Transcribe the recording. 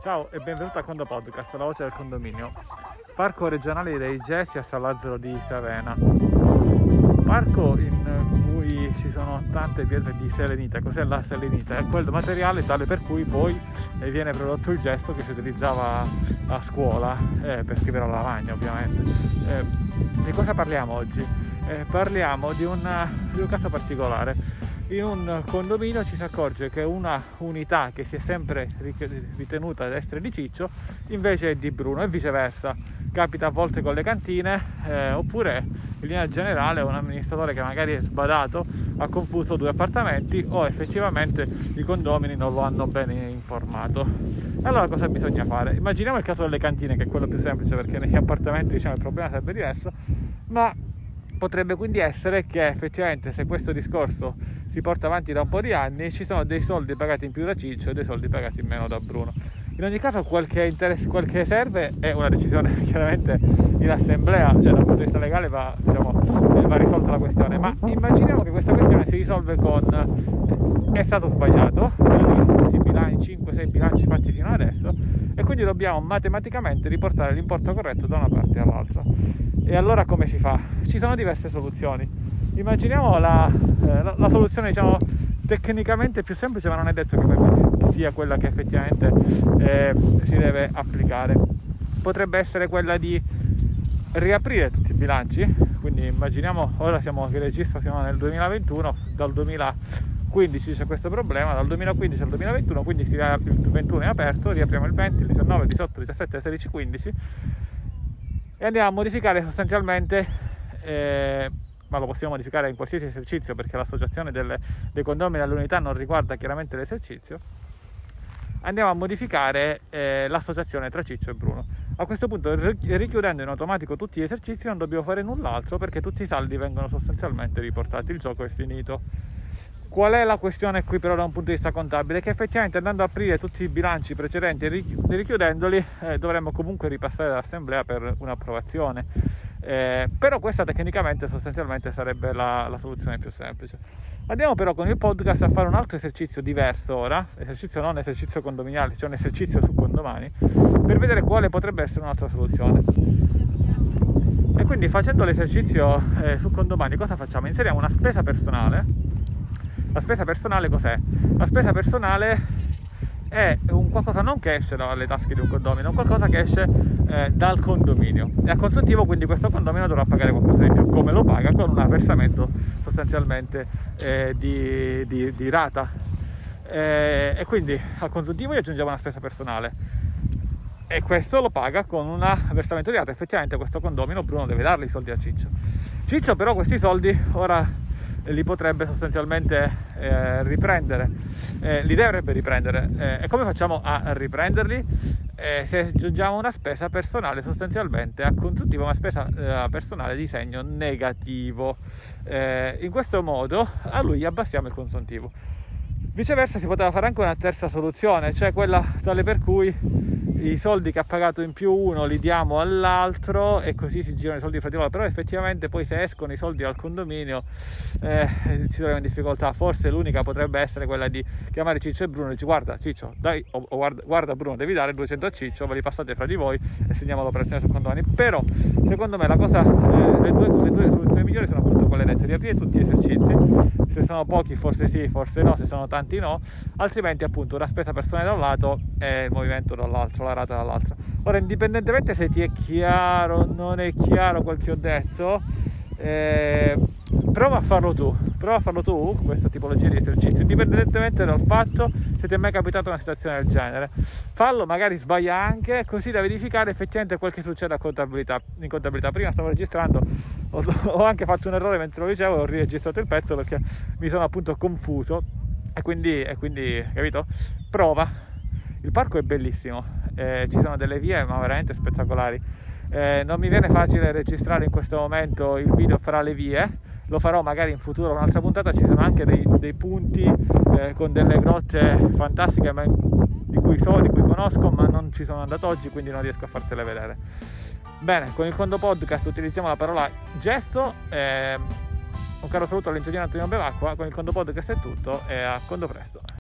Ciao e benvenuto a Condo Podcast, la voce del condominio. Parco regionale dei Gessi a San Lazzaro di Savena. Parco in cui ci sono tante pietre di selenite. Cos'è la selenite? È quel materiale tale per cui poi viene prodotto il gesso che si utilizzava a scuola eh, per scrivere alla lavagna ovviamente. Eh, di cosa parliamo oggi? Eh, parliamo di, una, di un caso particolare in un condominio ci si accorge che una unità che si è sempre ritenuta essere di Ciccio invece è di Bruno e viceversa. Capita a volte con le cantine eh, oppure in linea generale un amministratore che magari è sbadato ha confuso due appartamenti o effettivamente i condomini non lo hanno bene informato. Allora cosa bisogna fare? Immaginiamo il caso delle cantine che è quello più semplice perché negli appartamenti diciamo il problema sarebbe diverso, ma potrebbe quindi essere che effettivamente se questo discorso si porta avanti da un po' di anni ci sono dei soldi pagati in più da Ciccio e dei soldi pagati in meno da Bruno. In ogni caso quel che, quel che serve è una decisione chiaramente in assemblea, cioè dal punto di vista legale va, diciamo, va risolta la questione, ma immaginiamo che questa questione si risolve con è stato sbagliato, i bilanci, 5-6 bilanci fatti fino adesso e quindi dobbiamo matematicamente riportare l'importo corretto da una parte all'altra. E allora come si fa? Ci sono diverse soluzioni. Immaginiamo la, eh, la, la soluzione diciamo, tecnicamente più semplice, ma non è detto che sia quella che effettivamente eh, si deve applicare. Potrebbe essere quella di riaprire tutti i bilanci, quindi immaginiamo ora siamo che registro siamo nel 2021, dal 2015 c'è questo problema, dal 2015 al 2021, quindi il 21 è aperto, riapriamo il 20, il 19, il 18, il 17, il 16, il 15 e andiamo a modificare sostanzialmente eh, ma lo possiamo modificare in qualsiasi esercizio perché l'associazione delle, dei condomini all'unità non riguarda chiaramente l'esercizio. Andiamo a modificare eh, l'associazione tra Ciccio e Bruno. A questo punto richiudendo in automatico tutti gli esercizi non dobbiamo fare null'altro perché tutti i saldi vengono sostanzialmente riportati. Il gioco è finito Qual è la questione qui però da un punto di vista contabile? Che effettivamente andando a aprire tutti i bilanci precedenti e richiudendoli eh, dovremmo comunque ripassare all'assemblea per un'approvazione. Eh, però questa tecnicamente sostanzialmente sarebbe la, la, soluzione più semplice. Andiamo però con il podcast a fare un altro esercizio diverso ora, esercizio non esercizio condominiale, cioè un esercizio su condomani, per vedere quale potrebbe essere un'altra soluzione. E quindi facendo l'esercizio eh, su condomani cosa facciamo? Inseriamo una spesa personale la spesa personale cos'è? La spesa personale è un qualcosa non che esce dalle tasche di un condomino, è un qualcosa che esce eh, dal condominio. E a consuntivo quindi questo condominio dovrà pagare qualcosa di più. Come lo paga? Con un versamento sostanzialmente eh, di, di, di, rata. Eh, e quindi al consuntivo gli aggiungiamo una spesa personale. E questo lo paga con un versamento di rata. Effettivamente questo condomino Bruno deve dargli i soldi a Ciccio. Ciccio però questi soldi ora li potrebbe sostanzialmente eh, riprendere, eh, li dovrebbe riprendere. Eh, e come facciamo a riprenderli? Eh, se aggiungiamo una spesa personale sostanzialmente a consuntivo, una spesa eh, personale di segno negativo. In questo modo a lui abbassiamo il consuntivo. Viceversa si poteva fare anche una terza soluzione, cioè quella tale per cui i soldi che ha pagato in più uno li diamo all'altro e così si girano i soldi fra di loro. Però effettivamente poi se escono i soldi al condominio eh, si troviamo in difficoltà. Forse l'unica potrebbe essere quella di chiamare Ciccio e Bruno e dici guarda Ciccio dai o, o guarda, guarda, Bruno devi dare 200 a Ciccio ve li passate fra di voi e segniamo l'operazione sul condomini però secondo me cosa eh, le, due, le due soluzioni migliori sono appunto quelle dette di aprire tutti gli esercizi se sono pochi forse sì forse no se sono tanti no altrimenti appunto una spesa personale da un lato e il movimento dall'altro la rata dall'altra. Ora, indipendentemente se ti è chiaro o non è chiaro quel che ho detto, eh, prova a farlo tu, prova a farlo tu, questa tipologia di esercizio, indipendentemente dal fatto se ti è mai capitata una situazione del genere. Fallo, magari sbaglia anche, così da verificare effettivamente quel che succede a contabilità. in contabilità. Prima stavo registrando, ho, ho anche fatto un errore mentre lo dicevo, ho riregistrato il pezzo perché mi sono appunto confuso e quindi, e quindi capito? Prova, il parco è bellissimo, eh, ci sono delle vie ma veramente spettacolari. Eh, non mi viene facile registrare in questo momento il video fra le vie, lo farò magari in futuro un'altra puntata, ci sono anche dei, dei punti eh, con delle grotte fantastiche ma di cui so, di cui conosco, ma non ci sono andato oggi, quindi non riesco a fartele vedere. Bene, con il Condo Podcast utilizziamo la parola gesto. Eh, un caro saluto all'ingegnere Antonio Bevacqua, con il Condo Podcast è tutto e a Condo presto.